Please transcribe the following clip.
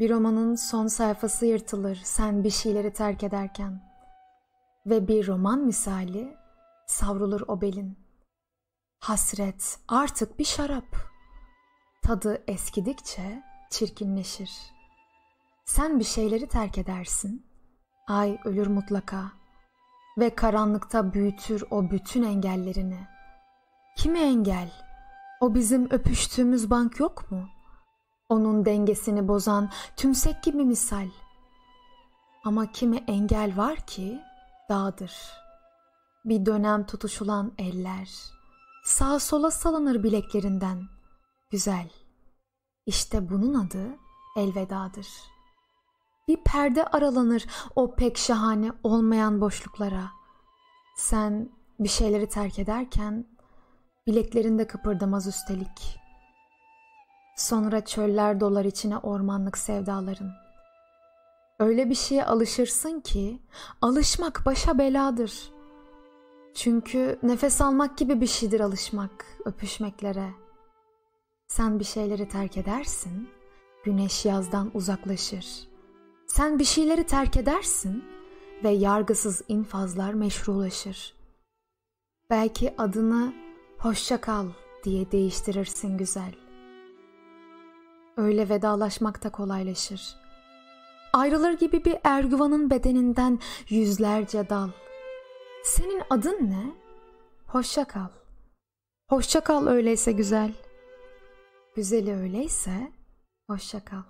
Bir romanın son sayfası yırtılır sen bir şeyleri terk ederken. Ve bir roman misali savrulur o belin. Hasret artık bir şarap. Tadı eskidikçe çirkinleşir. Sen bir şeyleri terk edersin. Ay ölür mutlaka. Ve karanlıkta büyütür o bütün engellerini. Kime engel? O bizim öpüştüğümüz bank yok mu?'' Onun dengesini bozan tümsek gibi misal. Ama kimi engel var ki dağdır. Bir dönem tutuşulan eller. Sağa sola salınır bileklerinden. Güzel. İşte bunun adı elvedadır. Bir perde aralanır o pek şahane olmayan boşluklara. Sen bir şeyleri terk ederken bileklerinde kıpırdamaz üstelik.'' Sonra çöller dolar içine ormanlık sevdaların. Öyle bir şeye alışırsın ki alışmak başa beladır. Çünkü nefes almak gibi bir şeydir alışmak, öpüşmeklere. Sen bir şeyleri terk edersin, güneş yazdan uzaklaşır. Sen bir şeyleri terk edersin ve yargısız infazlar meşrulaşır. Belki adını hoşça kal diye değiştirirsin güzel.'' Öyle vedalaşmak da kolaylaşır. Ayrılır gibi bir erguvanın bedeninden yüzlerce dal. Senin adın ne? Hoşça kal. Hoşça kal öyleyse güzel. Güzeli öyleyse hoşça kal.